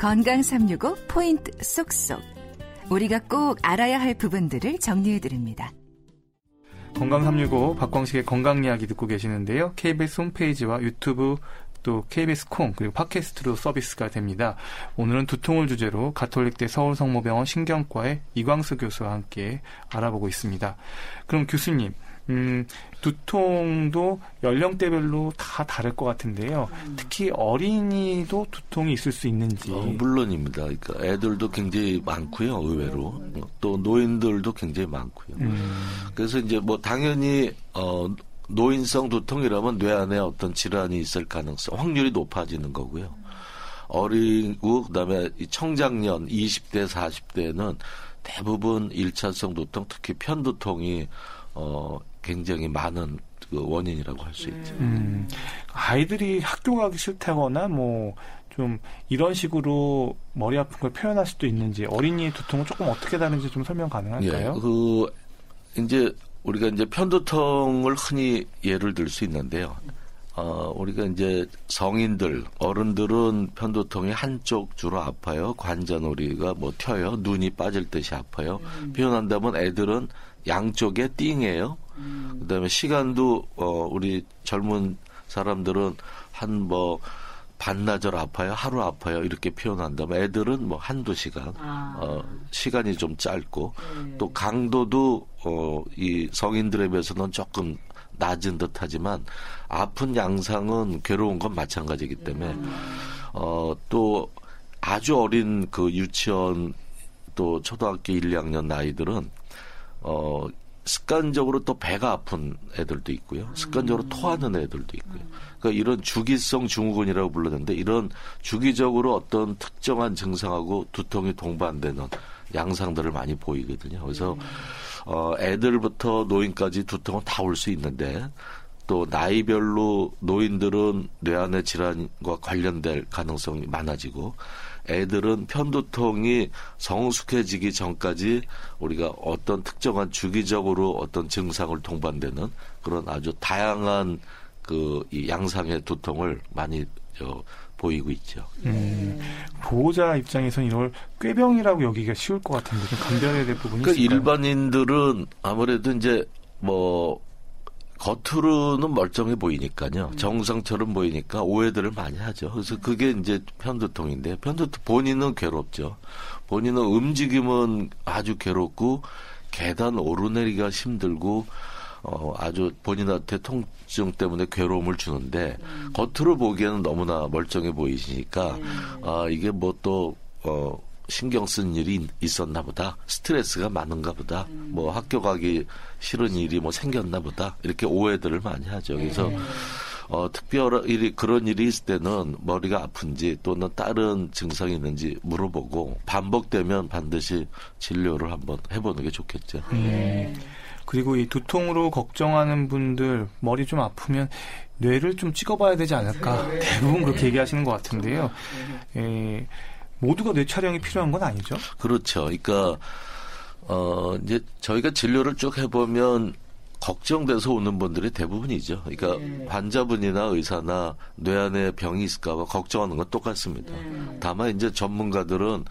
건강 365 포인트 쏙쏙. 우리가 꼭 알아야 할 부분들을 정리해 드립니다. 건강 365 박광식의 건강 이야기 듣고 계시는데요. KBS 홈페이지와 유튜브 또 KBS 콩 그리고 팟캐스트로 서비스가 됩니다. 오늘은 두통을 주제로 가톨릭대 서울성모병원 신경과의 이광수 교수와 함께 알아보고 있습니다. 그럼 교수님, 음, 두통도 연령대별로 다 다를 것 같은데요. 음. 특히 어린이도 두통이 있을 수 있는지. 어, 물론입니다. 그러니까 애들도 굉장히 많고요, 의외로. 또 노인들도 굉장히 많고요. 음. 그래서 이제 뭐 당연히 어 노인성 두통이라면 뇌 안에 어떤 질환이 있을 가능성, 확률이 높아지는 거고요. 어리고 그다음에 청장년 20대 40대는 대부분 1차성 두통, 특히 편두통이 어 굉장히 많은 그 원인이라고 할 수 있죠. 음, 아이들이 학교 가기 싫다거나 뭐 좀 이런 식으로 머리 아픈 걸 표현할 수도 있는지 어린이의 두통은 조금 어떻게 다른지 좀 설명 가능할까요? 예, 그 이제 우리가 이제 편두통을 흔히 예를 들 수 있는데요. 어, 우리가 이제 성인들, 어른들은 편두통이 한쪽 주로 아파요. 관자놀이가 뭐 튀어요. 눈이 빠질 듯이 아파요. 음. 표현한다면 애들은 양쪽에 띵해요. 음. 그다음에 시간도 어 우리 젊은 사람들은 한 뭐 반나절 아파요, 하루 아파요 이렇게 표현한다면 애들은 뭐 한두 시간 아. 어 시간이 좀 짧고 네. 또 강도도 어이 성인들에 비해서는 조금 낮은 듯하지만 아픈 양상은 괴로운 건 마찬가지이기 때문에 음. 어또 아주 어린 그 유치원 또 초등학교 1, 2학년 나이들은 어, 습관적으로 또 배가 아픈 애들도 있고요. 습관적으로 음. 토하는 애들도 있고요. 그러니까 이런 주기성 증후군이라고 불렀는데 이런 주기적으로 어떤 특정한 증상하고 두통이 동반되는 양상들을 많이 보이거든요. 그래서 음. 어, 애들부터 노인까지 두통은 다 올 수 있는데 또 나이별로 노인들은 뇌안의 질환과 관련될 가능성이 많아지고 애들은 편두통이 성숙해지기 전까지 우리가 어떤 특정한 주기적으로 어떤 증상을 동반되는 그런 아주 다양한 그 이 양상의 두통을 많이 저 보이고 있죠. 음, 보호자 입장에서는 이걸 꾀병이라고 여기가 쉬울 것 같은데 좀 감별해야 될 부분이 그러니까 있을까요? 일반인들은 아무래도 이제 뭐 겉으로는 멀쩡해 보이니까요. 음. 정상처럼 보이니까 오해들을 많이 하죠. 그래서 그게 이제 편두통인데 편두통 본인은 괴롭죠. 본인은 움직임은 아주 괴롭고 계단 오르내리가 힘들고 어 아주 본인한테 통증 때문에 괴로움을 주는데 음. 겉으로 보기에는 너무나 멀쩡해 보이시니까 음. 아 이게 뭐또 어 신경 쓴 일이 있었나 보다. 스트레스가 많은가 보다. 음. 뭐 학교 가기 싫은 일이 뭐 생겼나 보다. 이렇게 오해들을 많이 하죠. 그래서 네. 어, 일이, 그런 일이 있을 때는 머리가 아픈지 또는 다른 증상이 있는지 물어보고 반복되면 반드시 진료를 한번 해보는 게 좋겠죠. 네. 그리고 이 두통으로 걱정하는 분들 머리 좀 아프면 뇌를 좀 찍어봐야 되지 않을까 네. 대부분 그렇게 얘기하시는 것 같은데요. 예, 모두가 뇌 촬영이 필요한 건 아니죠? 그렇죠. 그러니까 어 이제 저희가 진료를 쭉 해보면 걱정돼서 오는 분들이 대부분이죠. 그러니까 네. 환자분이나 의사나 뇌 안에 병이 있을까봐 걱정하는 건 똑같습니다. 네. 다만 이제 전문가들은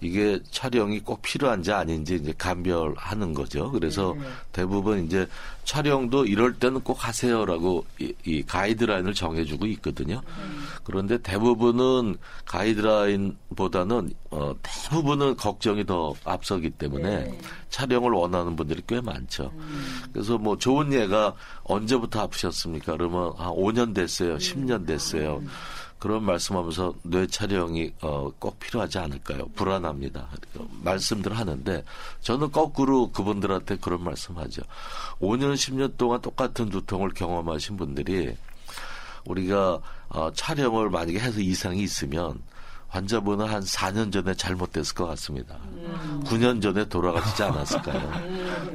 이게 촬영이 꼭 필요한지 아닌지 이제 감별하는 거죠. 그래서 네. 대부분 이제 촬영도 이럴 때는 꼭 하세요라고 이, 이 가이드라인을 정해주고 있거든요. 음. 그런데 대부분은 가이드라인보다는 어, 대부분은 걱정이 더 앞서기 때문에 네. 촬영을 원하는 분들이 꽤 많죠. 음. 그래서 뭐 좋은 예가 언제부터 아프셨습니까? 그러면 한 5년 됐어요, 10년 됐어요. 음. 그런 말씀하면서 뇌 촬영이 어, 꼭 필요하지 않을까요? 불안합니다. 말씀들 하는데 저는 거꾸로 그분들한테 그런 말씀하죠. 5년 10년 동안 똑같은 두통을 경험하신 분들이 우리가 어, 촬영을 만약에 해서 이상이 있으면 환자분은 한 4년 전에 잘못됐을 것 같습니다. 음. 9년 전에 돌아가시지 않았을까요?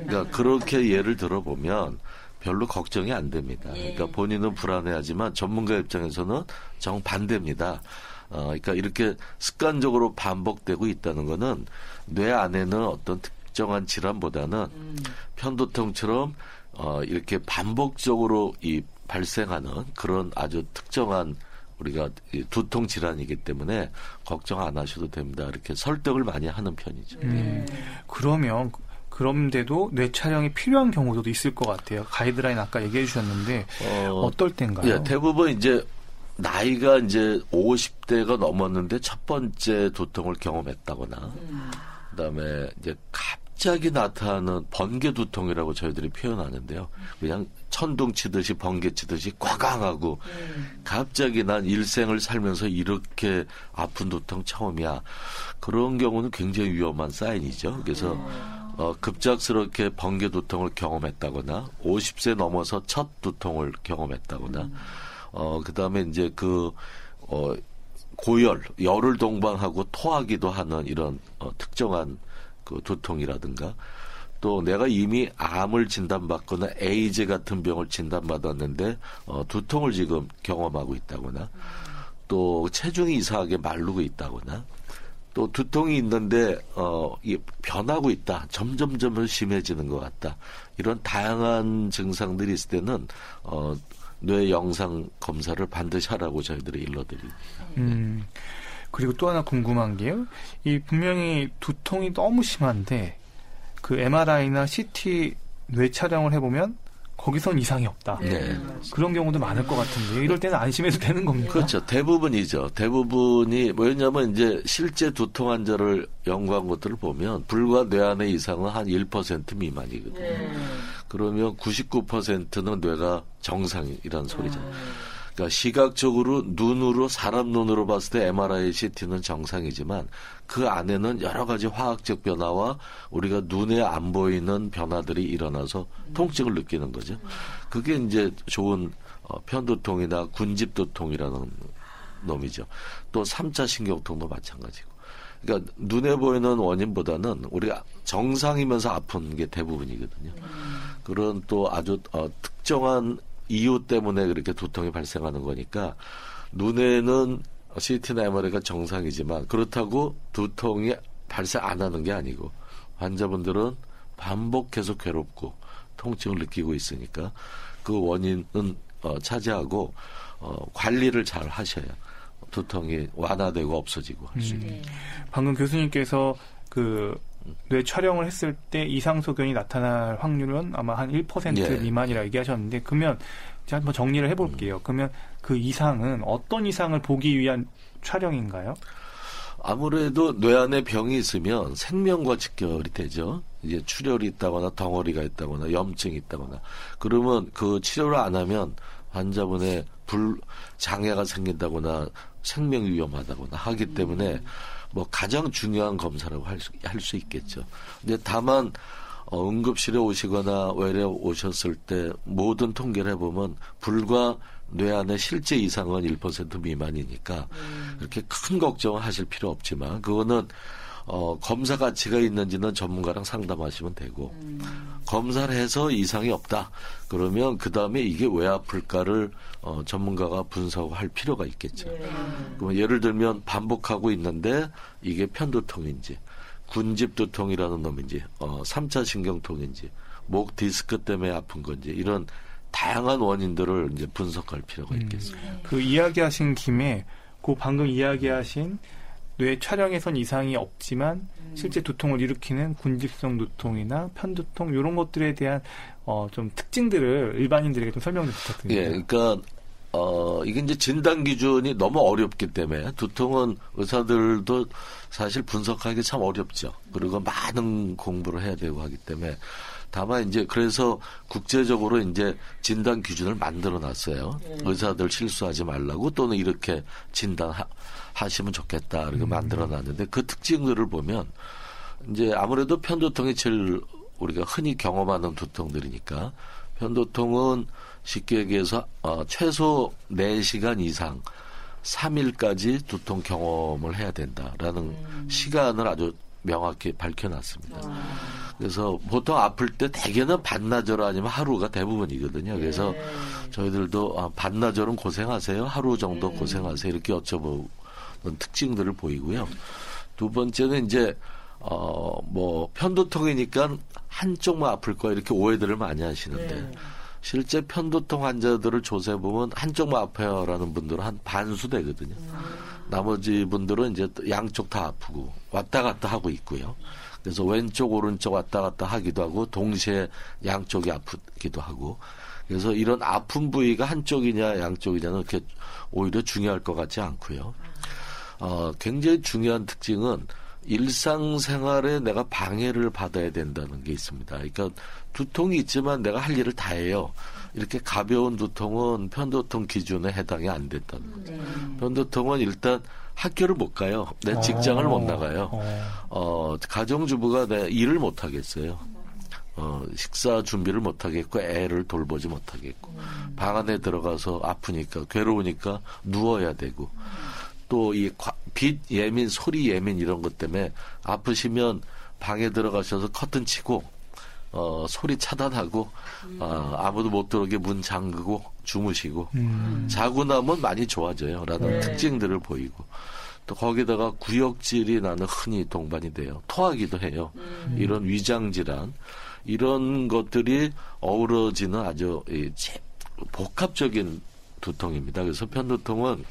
그러니까 그렇게 예를 들어보면 별로 걱정이 안 됩니다. 예. 그러니까 본인은 불안해하지만 전문가 입장에서는 정반대입니다. 어, 그러니까 이렇게 습관적으로 반복되고 있다는 거는 뇌 안에는 어떤 특정한 질환보다는 음. 편도통처럼 어, 이렇게 반복적으로 이 발생하는 그런 아주 특정한 우리가 두통 질환이기 때문에 걱정 안 하셔도 됩니다. 이렇게 설득을 많이 하는 편이죠. 음, 그러면 그런데도 뇌 촬영이 필요한 경우도 있을 것 같아요. 가이드라인 아까 얘기해 주셨는데 어, 떨 때인가요? 예, 대부분 이제 나이가 이제 50대가 넘었는데 첫 번째 두통을 경험했다거나 음. 그다음에 이제 갑자기 나타나는 번개 두통이라고 저희들이 표현하는데요. 그냥 천둥 치듯이 번개 치듯이 꽉강하고 음. 갑자기 난 일생을 살면서 이렇게 아픈 두통 처음이야. 그런 경우는 굉장히 위험한 사인이죠. 그래서 음. 어, 급작스럽게 번개 두통을 경험했다거나 50세 넘어서 첫 두통을 경험했다거나 음. 어, 그 다음에 이제 그, 어, 고열, 열을 동반하고 토하기도 하는 이런 어, 특정한 그 두통이라든가 또 내가 이미 암을 진단받거나 에이즈 같은 병을 진단받았는데 어, 두통을 지금 경험하고 있다거나 또 체중이 이상하게 마르고 있다거나 또 두통이 있는데 어, 이 변하고 있다. 점점점 심해지는 것 같다. 이런 다양한 증상들이 있을 때는 어, 뇌 영상 검사를 반드시 하라고 저희들이 일러드립니다. 음, 그리고 또 하나 궁금한 게요. 이 분명히 두통이 너무 심한데 그 MRI나 CT 뇌 촬영을 해보면 거기선 이상이 없다. 네. 그런 경우도 많을 것 같은데 이럴 때는 안심해도 되는 겁니까? 그렇죠. 대부분이죠. 대부분이 뭐냐면 이제 실제 두통 환자를 연구한 것들을 보면 불과 뇌 안의 이상은 한 1% 미만이거든요. 네. 그러면 99%는 뇌가 정상이라는 소리잖아요. 그러니까 시각적으로 눈으로 사람 눈으로 봤을 때 MRI, CT는 정상이지만 그 안에는 여러 가지 화학적 변화와 우리가 눈에 안 보이는 변화들이 일어나서 통증을 느끼는 거죠. 그게 이제 좋은 어, 편두통이나 군집두통이라는 놈이죠. 또 3차 신경통도 마찬가지고. 그러니까 눈에 보이는 원인보다는 우리가 정상이면서 아픈 게 대부분이거든요. 그런 또 아주 어, 특정한 이유 때문에 그렇게 두통이 발생하는 거니까 눈에는 CT나 MRI가 정상이지만 그렇다고 두통이 발생 안 하는 게 아니고 환자분들은 반복해서 괴롭고 통증을 느끼고 있으니까 그 원인은 어, 차지하고 어, 관리를 잘 하셔야 두통이 완화되고 없어지고 할수 음. 있는. 방금 교수님께서 그 뇌 촬영을 했을 때 이상 소견이 나타날 확률은 아마 한 1% 예. 미만이라 얘기하셨는데 그러면 제가 한번 정리를 해볼게요. 음. 그러면 그 이상은 어떤 이상을 보기 위한 촬영인가요? 아무래도 뇌 안에 병이 있으면 생명과 직결이 되죠. 이제 출혈이 있다거나 덩어리가 있다거나 염증이 있다거나 그러면 그 치료를 안 하면 환자분의 불 장애가 생긴다거나 생명 위험하다거나 하기 때문에 뭐 가장 중요한 검사라고 할수 할 수 있겠죠. 근데 다만 어, 응급실에 오시거나 외래 오셨을 때 모든 통계를 해보면 불과 뇌 안에 실제 이상은 1% 미만이니까 음. 그렇게 큰 걱정을 하실 필요 없지만 그거는 어, 검사 가치가 있는지는 전문가랑 상담하시면 되고 음. 검사를 해서 이상이 없다 그러면 그 다음에 이게 왜 아플까를 어, 전문가가 분석할 필요가 있겠죠. 네. 그럼 예를 들면 반복하고 있는데 이게 편두통인지 군집두통이라는 놈인지 어, 3차 신경통인지 목 디스크 때문에 아픈 건지 이런 다양한 원인들을 이제 분석할 필요가 음. 있겠습니다. 음, 그 이야기하신 김에 그 방금 이야기하신 뇌 촬영에선 이상이 없지만 음. 실제 두통을 일으키는 군집성 두통이나 편두통 이런 것들에 대한 어, 좀 특징들을 일반인들에게 좀 설명 좀 부탁드립니다. 예, 그러니까 어, 이게 이제 진단 기준이 너무 어렵기 때문에 두통은 의사들도 사실 분석하기 참 어렵죠. 그리고 많은 공부를 해야 되고 하기 때문에 다만 이제 그래서 국제적으로 이제 진단 기준을 만들어 놨어요. 네. 의사들 실수하지 말라고 또는 이렇게 진단하시면 좋겠다. 이렇게 음. 만들어 놨는데 그 특징들을 보면 이제 아무래도 편두통이 제일 우리가 흔히 경험하는 두통들이니까 편두통은 쉽게 얘기해서 어, 최소 4시간 이상 3일까지 두통 경험을 해야 된다라는 음. 시간을 아주 명확히 밝혀놨습니다. 아. 그래서 보통 아플 때 대개는 반나절 아니면 하루가 대부분이거든요. 그래서 네. 저희들도 아, 반나절은 고생하세요. 하루 정도 네. 고생하세요. 이렇게 여쭤보는 특징들을 보이고요. 두 번째는 이제 어, 뭐, 편두통이니까 한쪽만 아플 거야. 이렇게 오해들을 많이 하시는데, 네. 실제 편두통 환자들을 조사해 보면 한쪽만 아파요라는 분들은 한 반수 되거든요. 나머지 분들은 이제 양쪽 다 아프고 왔다 갔다 하고 있고요. 그래서 왼쪽 오른쪽 왔다 갔다 하기도 하고 동시에 양쪽이 아프기도 하고 그래서 이런 아픈 부위가 한쪽이냐 양쪽이냐는 그렇게 오히려 중요할 것 같지 않고요. 어, 굉장히 중요한 특징은 일상생활에 내가 방해를 받아야 된다는 게 있습니다. 그러니까 두통이 있지만 내가 할 일을 다 해요. 이렇게 가벼운 두통은 편도통 기준에 해당이 안 됐다는 거죠. 네. 편도통은 일단 학교를 못 가요. 내 직장을 어. 못 나가요. 어, 어 가정주부가 내 일을 못 하겠어요. 어, 식사 준비를 못 하겠고 애를 돌보지 못 하겠고 음. 방 안에 들어가서 아프니까 괴로우니까 누워야 되고 또이빛 예민 소리 예민 이런 것 때문에 아프시면 방에 들어가셔서 커튼 치고 어, 소리 차단하고 어, 아무도 못 들어오게 문 잠그고 주무시고 음. 자고 나면 많이 좋아져요라는 네. 특징들을 보이고 또 거기다가 구역질이 나는 흔히 동반이 돼요. 토하기도 해요. 음. 이런 위장 질환 이런 것들이 어우러지는 아주 복합적인 두통입니다. 그래서 편두통은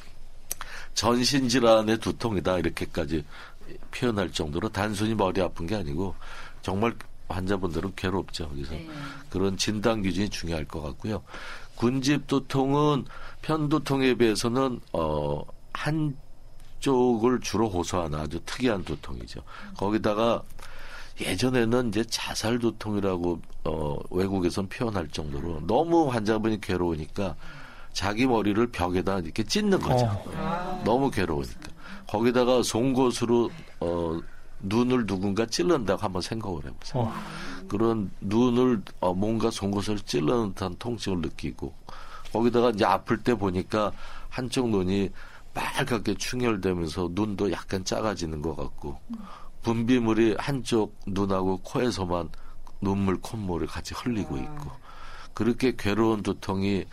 전신 질환의 두통이다 이렇게까지 표현할 정도로 단순히 머리 아픈 게 아니고 정말 환자분들은 괴롭죠. 그래서 네. 그런 진단 기준이 중요할 것 같고요. 군집 두통은 편두통에 비해서는 어 한쪽을 주로 호소하는 아주 특이한 두통이죠. 거기다가 예전에는 이제 자살 두통이라고 어 외국에선 표현할 정도로 너무 환자분이 괴로우니까 자기 머리를 벽에다 이렇게 찢는 거죠. 어. 너무 괴로우니까. 거기다가 송곳으로 어 눈을 누군가 찔른다고 한번 생각을 해보세요. 어. 그런 눈을 어, 뭔가 송곳을 찔르는 듯한 통증을 느끼고 거기다가 이제 아플 때 보니까 한쪽 눈이 빨갛게 충혈되면서 눈도 약간 작아지는 것 같고 분비물이 한쪽 눈하고 코에서만 눈물 콧물을 같이 흘리고 있고 그렇게 괴로운 두통이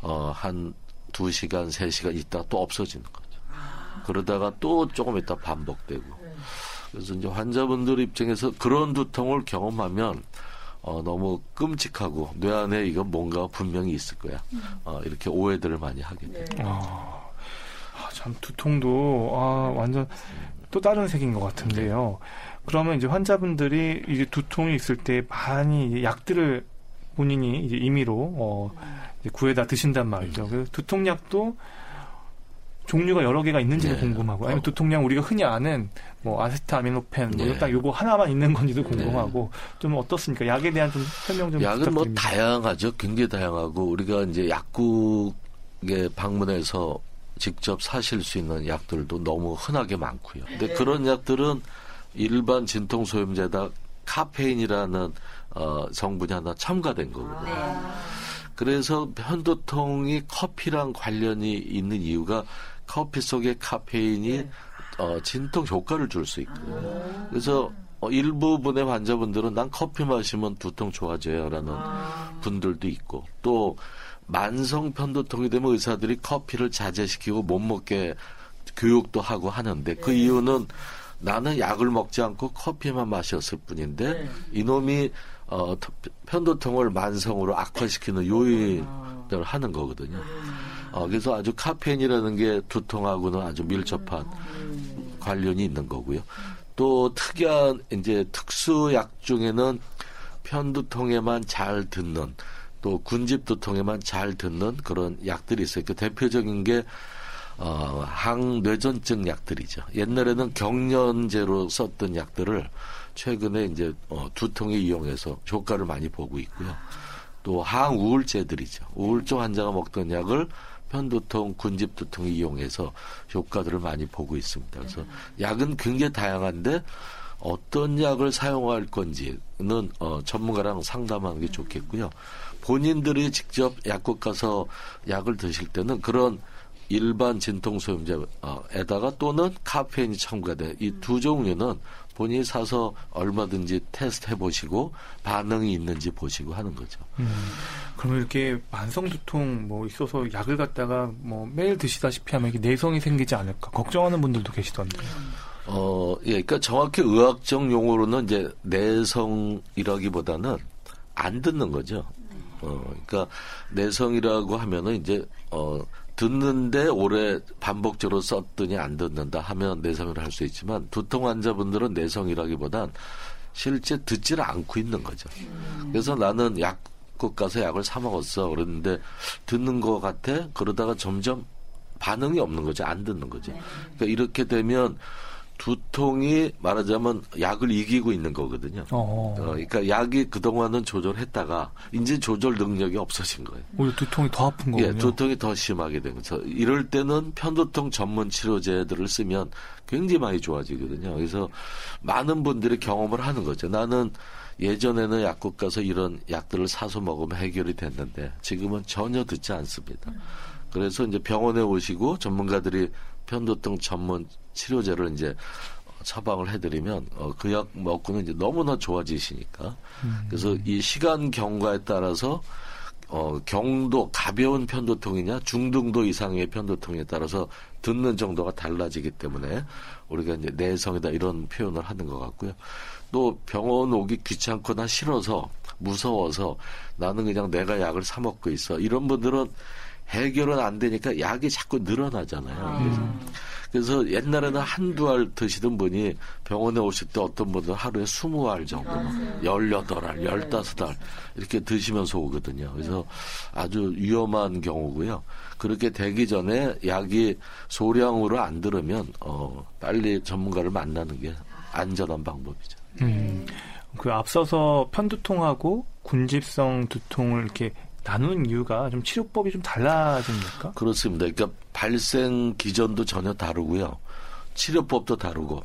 어, 한 두시간세시간 있다 또 없어지는 거죠. 그러다가 또 조금 있다 반복되고 그래서 이제 환자분들 입장에서 그런 두통을 경험하면 어, 너무 끔찍하고 뇌 안에 이건 뭔가 분명히 있을 거야. 어, 이렇게 오해들을 많이 하게 돼요. 네. 아, 참 두통도 아, 완전 또 다른 색인 것 같은데요. 그러면 이제 환자분들이 이제 두통이 있을 때 많이 약들을 본인이 이제 임의로 어, 이제 구해다 드신단 말이죠. 그래서 두통약도 종류가 여러 개가 있는지도 네. 궁금하고 아니면 두통약 우리가 흔히 아는 뭐 아세트아미노펜 뭐 네. 딱 요거 하나만 있는 건지도 네. 궁금하고 네. 좀 어떻습니까? 약에 대한 좀 설명 좀 약은 뭐 부탁드립니다. 뭐 다양하죠. 굉장히 다양하고 우리가 이제 약국에 방문해서 직접 사실 수 있는 약들도 너무 흔하게 많고요. 근데 네. 그런 약들은 일반 진통 소염제다 카페인이라는 어, 성분이 하나 첨가된 거거든요. 아. 그래서 편도통이 커피랑 관련이 있는 이유가 커피 속에 카페인이 네. 어, 진통 효과를 줄 수 있거든요. 그래서 어, 일부분의 환자분들은 난 커피 마시면 두통 좋아져요라는 아. 분들도 있고 또 만성 편도통이 되면 의사들이 커피를 자제시키고 못 먹게 교육도 하고 하는데 그 네. 이유는 나는 약을 먹지 않고 커피만 마셨을 뿐인데 네. 이놈이 어, 편도통을 만성으로 악화시키는 요인을 하는 거거든요. 어, 그래서 아주 카페인이라는 게 두통하고는 아주 밀접한 관련이 있는 거고요. 또 특이한 이제 특수약 중에는 편두통에만 잘 듣는 또 군집 두통에만 잘 듣는 그런 약들이 있어요. 그 대표적인 게 어, 항뇌전증 약들이죠. 옛날에는 경련제로 썼던 약들을 최근에 이제 어, 두통에 이용해서 효과를 많이 보고 있고요. 또 항우울제들이죠. 우울증 환자가 먹던 약을 편두통, 군집두통을 이용해서 효과들을 많이 보고 있습니다. 그래서 약은 굉장히 다양한데 어떤 약을 사용할 건지는 어, 전문가랑 상담하는 게 좋겠고요. 본인들이 직접 약국 가서 약을 드실 때는 그런 일반 진통소염제에다가 또는 카페인이 첨가된 이 두 종류는 본인이 사서 얼마든지 테스트 해보시고 반응이 있는지 보시고 하는 거죠. 음, 그러면 이렇게 만성 두통 뭐 있어서 약을 갖다가 뭐 매일 드시다시피 하면 이게 내성이 생기지 않을까 걱정하는 분들도 계시던데. 어, 예, 그러니까 정확히 의학적 용어로는 이제 내성이라기보다는 안 듣는 거죠. 어, 그러니까 내성이라고 하면은 이제 어 듣는데 오래 반복적으로 썼더니 안 듣는다 하면 내성이라 할수 있지만 두통 환자분들은 내성이라기보단 실제 듣지를 않고 있는 거죠. 그래서 나는 약국 가서 약을 사 먹었어. 그랬는데 듣는 것 같아. 그러다가 점점 반응이 없는 거죠. 안 듣는 거죠. 그러니까 이렇게 되면 두통이 말하자면 약을 이기고 있는 거거든요. 어. 어, 그러니까 약이 그동안은 조절했다가 이제 조절 능력이 없어진 거예요. 오히려 두통이 더 아픈 거군요. 예, 두통이 더 심하게 된 거죠. 이럴 때는 편두통 전문 치료제들을 쓰면 굉장히 많이 좋아지거든요. 그래서 많은 분들이 경험을 하는 거죠. 나는 예전에는 약국 가서 이런 약들을 사서 먹으면 해결이 됐는데 지금은 전혀 듣지 않습니다. 그래서 이제 병원에 오시고 전문가들이 편두통 전문 치료제를 이제 처방을 해드리면 어, 그 약 먹고는 이제 너무나 좋아지시니까 음. 그래서 이 시간 경과에 따라서 어, 경도 가벼운 편도통이냐 중등도 이상의 편도통에 따라서 듣는 정도가 달라지기 때문에 우리가 이제 내성이다 이런 표현을 하는 것 같고요. 또 병원 오기 귀찮거나 싫어서 무서워서 나는 그냥 내가 약을 사 먹고 있어 이런 분들은 해결은 안 되니까 약이 자꾸 늘어나잖아요. 음. 그래서 옛날에는 한두 알 드시던 분이 병원에 오실 때 어떤 분들은 하루에 20알 정도, 맞아요. 18알, 15알 이렇게 드시면서 오거든요. 그래서 아주 위험한 경우고요. 그렇게 되기 전에 약이 소량으로 안 들으면 어, 빨리 전문가를 만나는 게 안전한 방법이죠. 음, 그 앞서서 편두통하고 군집성 두통을 이렇게 나눈 이유가 좀 치료법이 좀 달라집니까? 그렇습니다. 그러니까 발생 기전도 전혀 다르고요. 치료법도 다르고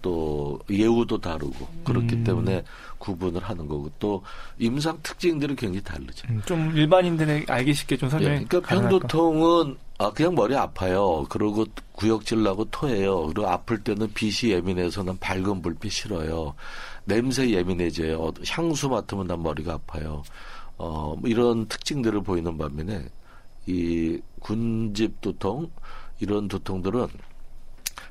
또 예우도 다르고 그렇기 음. 때문에 구분을 하는 거고 또 임상 특징들이 굉장히 다르죠. 음, 좀 일반인들에 알기 쉽게 좀 설명해. 예, 그러니까 편두통은 아 그냥 머리 아파요. 그러고 구역질 나고 토해요. 그리고 아플 때는 빛이 예민해서는 밝은 불빛 싫어요. 냄새 예민해져요. 향수 맡으면 난 머리가 아파요. 어, 뭐 이런 특징들을 보이는 반면에 이 군집 두통 이런 두통들은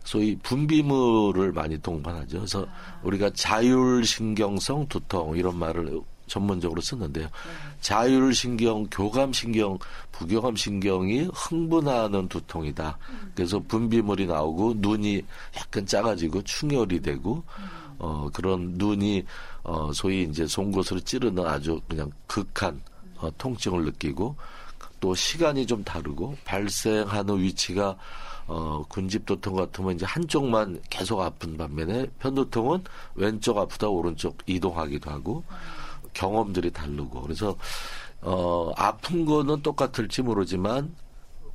소위 분비물을 많이 동반하죠. 그래서 우리가 자율신경성 두통 이런 말을 전문적으로 쓰는데요. 자율신경, 교감신경, 부교감신경이 흥분하는 두통이다. 그래서 분비물이 나오고 눈이 약간 작아지고 충혈이 되고 어, 그런 눈이 어, 소위 이제 송곳으로 찌르는 아주 그냥 극한 어, 통증을 느끼고 또 시간이 좀 다르고 발생하는 위치가 어, 군집도통 같으면 이제 한쪽만 계속 아픈 반면에 편도통은 왼쪽 아프다 오른쪽 이동하기도 하고 경험들이 다르고. 그래서 어, 아픈 거는 똑같을지 모르지만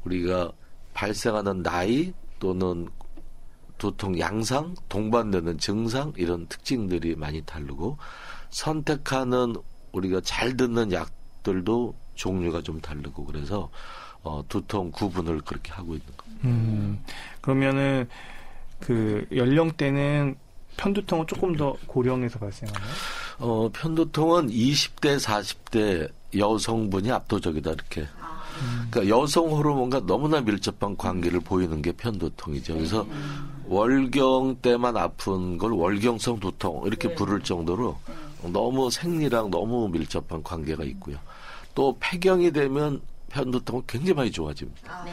우리가 발생하는 나이 또는 두통 양상, 동반되는 증상 이런 특징들이 많이 다르고 선택하는 우리가 잘 듣는 약들도 종류가 좀 다르고 그래서 어, 두통 구분을 그렇게 하고 있는 겁니다. 음, 그러면은 그 연령대는 편두통은 조금 더 고령에서 발생하나요? 어, 편두통은 20대, 40대 여성분이 압도적이다 이렇게 그러니까 여성 호르몬과 너무나 밀접한 관계를 보이는 게 편두통이죠. 그래서 월경 때만 아픈 걸 월경성 두통 이렇게 네. 부를 정도로 너무 생리랑 너무 밀접한 관계가 있고요. 또 폐경이 되면 편두통은 굉장히 많이 좋아집니다. 아, 네.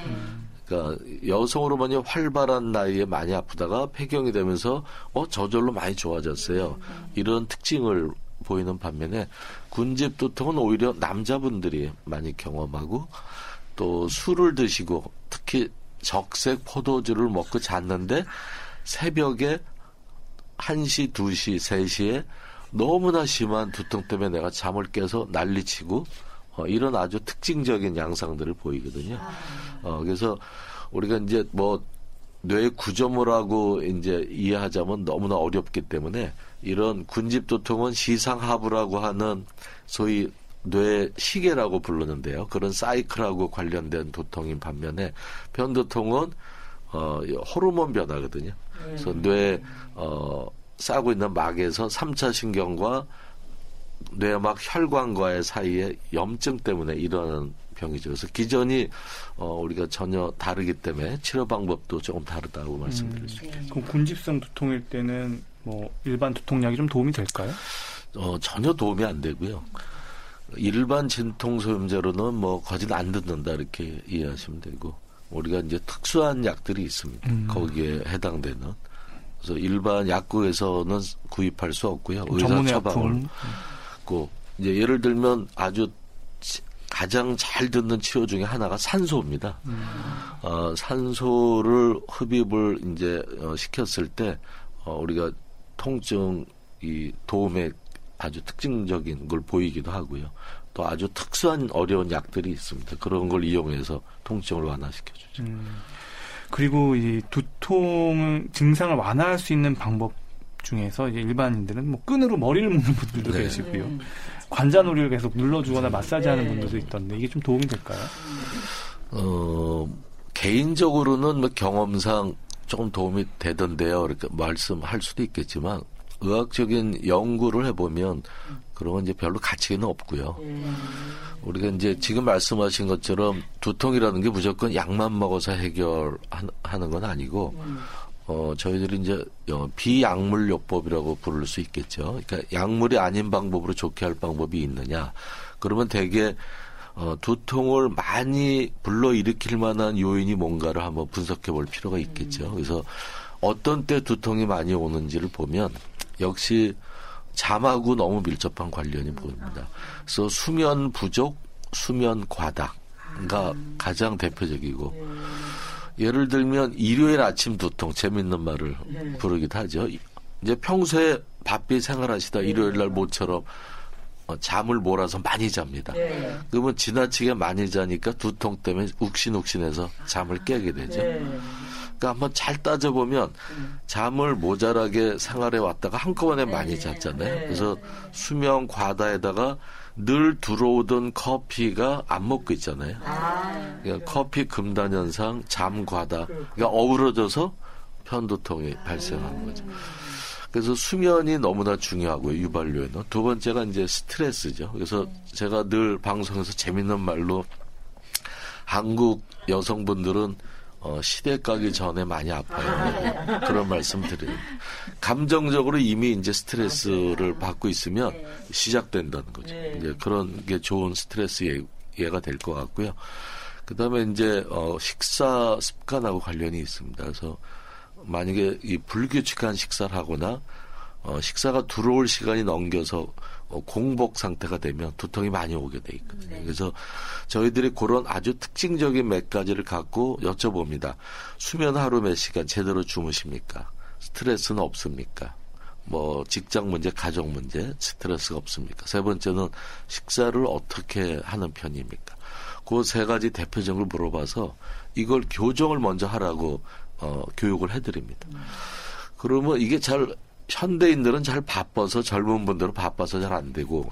그러니까 여성 호르몬이 활발한 나이에 많이 아프다가 폐경이 되면서 어 저절로 많이 좋아졌어요. 이런 특징을 보이는 반면에 군집 두통은 오히려 남자분들이 많이 경험하고 또 술을 드시고 특히 적색 포도주를 먹고 잤는데 새벽에 1시, 2시, 3시에 너무나 심한 두통 때문에 내가 잠을 깨서 난리치고 어, 이런 아주 특징적인 양상들을 보이거든요. 어, 그래서 우리가 이제 뭐 뇌 구조물하고 이제 이해하자면 너무나 어렵기 때문에 이런 군집 두통은 시상하부라고 하는 소위 뇌 시계라고 부르는데요. 그런 사이클하고 관련된 두통인 반면에 편두통은 어 호르몬 변화거든요. 그래서 음. 뇌 어, 싸고 있는 막에서 3차 신경과 뇌막 혈관과의 사이에 염증 때문에 일어나는 병이죠. 그래서 기전이 어, 우리가 전혀 다르기 때문에 치료 방법도 조금 다르다고 말씀드릴 수 있습니다. 음, 그럼 군집성 두통일 때는 뭐 일반 두통약이 좀 도움이 될까요? 어, 전혀 도움이 안 되고요. 일반 진통소염제로는 뭐 거진 안 듣는다 이렇게 이해하시면 되고 우리가 이제 특수한 약들이 있습니다. 음. 거기에 해당되는. 그래서 일반 약국에서는 구입할 수 없고요. 의사 처방을. 있고 이제 예를 들면 아주 치- 가장 잘 듣는 치료 중에 하나가 산소입니다. 어, 산소를 흡입을 이제 어, 시켰을 때 어, 우리가 통증 이 도움에 아주 특징적인 걸 보이기도 하고요. 또 아주 특수한 어려운 약들이 있습니다. 그런 걸 이용해서 통증을 완화시켜주죠. 음. 그리고 이 두통 증상을 완화할 수 있는 방법 중에서 이제 일반인들은 뭐 끈으로 머리를 묶는 분들도 네. 계시고요. 관자놀이를 계속 눌러주거나 마사지하는 네. 분들도 있던데 이게 좀 도움이 될까요? 어, 개인적으로는 뭐 경험상 조금 도움이 되던데요. 이렇게 말씀할 수도 있겠지만 의학적인 연구를 해보면 그런 건 이제 별로 가치는 없고요. 우리가 이제 지금 말씀하신 것처럼 두통이라는 게 무조건 약만 먹어서 해결하는 건 아니고 어, 저희들이 이제 어, 비약물요법이라고 부를 수 있겠죠. 그러니까 약물이 아닌 방법으로 좋게 할 방법이 있느냐. 그러면 대개 어, 두통을 많이 불러일으킬 만한 요인이 뭔가를 한번 분석해 볼 필요가 있겠죠. 그래서 어떤 때 두통이 많이 오는지를 보면 역시 잠하고 너무 밀접한 관련이 보입니다. 그래서 수면 부족, 수면 과다가 가장 대표적이고 예를 들면 일요일 아침 두통 재밌는 말을 부르기도 하죠. 이제 평소에 바삐 생활하시다 일요일 날 모처럼 어, 잠을 몰아서 많이 잡니다. 네. 그러면 지나치게 많이 자니까 두통 때문에 욱신욱신해서 잠을 깨게 되죠. 네. 그러니까 한번 잘 따져보면 잠을 모자라게 생활해 왔다가 한꺼번에 많이 잤잖아요. 그래서 수면 과다에다가 늘 들어오던 커피가 안 먹고 있잖아요. 아, 그러니까 커피 금단 현상, 잠 과다, 그러니까 어우러져서 편두통이 발생하는 거죠. 그래서 수면이 너무나 중요하고요, 유발료에는. 두 번째가 이제 스트레스죠. 그래서 제가 늘 방송에서 재밌는 말로 한국 여성분들은 어, 시댁 가기 전에 많이 아파요. 그런 말씀 드려요. 감정적으로 이미 이제 스트레스를 받고 있으면 시작된다는 거죠. 네. 이제 그런 게 좋은 스트레스 예, 예가 될 것 같고요. 그 다음에 이제, 어, 식사 습관하고 관련이 있습니다. 그래서 만약에 이 불규칙한 식사를 하거나 어, 식사가 들어올 시간이 넘겨서 어, 공복 상태가 되면 두통이 많이 오게 돼 있거든요. 그래서 저희들이 그런 아주 특징적인 몇 가지를 갖고 여쭤봅니다. 수면 하루 몇 시간 제대로 주무십니까? 스트레스는 없습니까? 뭐 직장 문제, 가족 문제, 스트레스가 없습니까? 세 번째는 식사를 어떻게 하는 편입니까? 그 세 가지 대표적으로 물어봐서 이걸 교정을 먼저 하라고 어, 교육을 해드립니다. 그러면 이게 잘 현대인들은 잘 바빠서 젊은 분들은 바빠서 잘 안 되고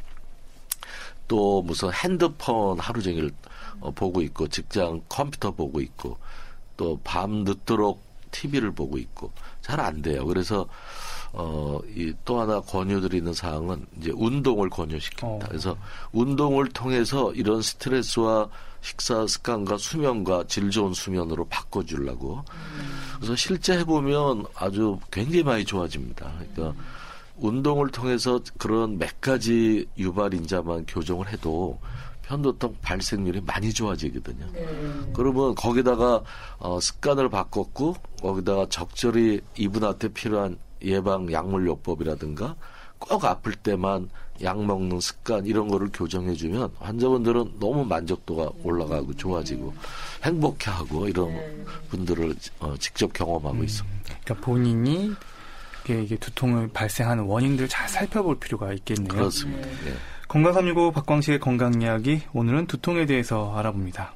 또 무슨 핸드폰 하루 종일 어, 보고 있고 직장 컴퓨터 보고 있고 또 밤 늦도록 TV를 보고 있고 잘 안 돼요. 그래서 어, 이또 하나 권유드리는 사항은 이제 운동을 권유시킵니다. 어. 그래서 운동을 통해서 이런 스트레스와 식사 습관과 수면과 질 좋은 수면으로 바꿔주려고. 그래서 실제 해보면 아주 굉장히 많이 좋아집니다. 그러니까 운동을 통해서 그런 몇 가지 유발 인자만 교정을 해도 편도통 발생률이 많이 좋아지거든요. 그러면 거기다가 어, 습관을 바꿨고 거기다가 적절히 이분한테 필요한 예방 약물 요법이라든가 꼭 아플 때만 약 먹는 습관 이런 거를 교정해 주면 환자분들은 너무 만족도가 올라가고 좋아지고 행복해하고 이런 분들을 어, 직접 경험하고 있습니다. 그러니까 본인이 이게, 두통을 발생하는 원인들을 잘 살펴볼 필요가 있겠네요. 그렇습니다. 예. 건강365 박광식의 건강 이야기 오늘은 두통에 대해서 알아봅니다.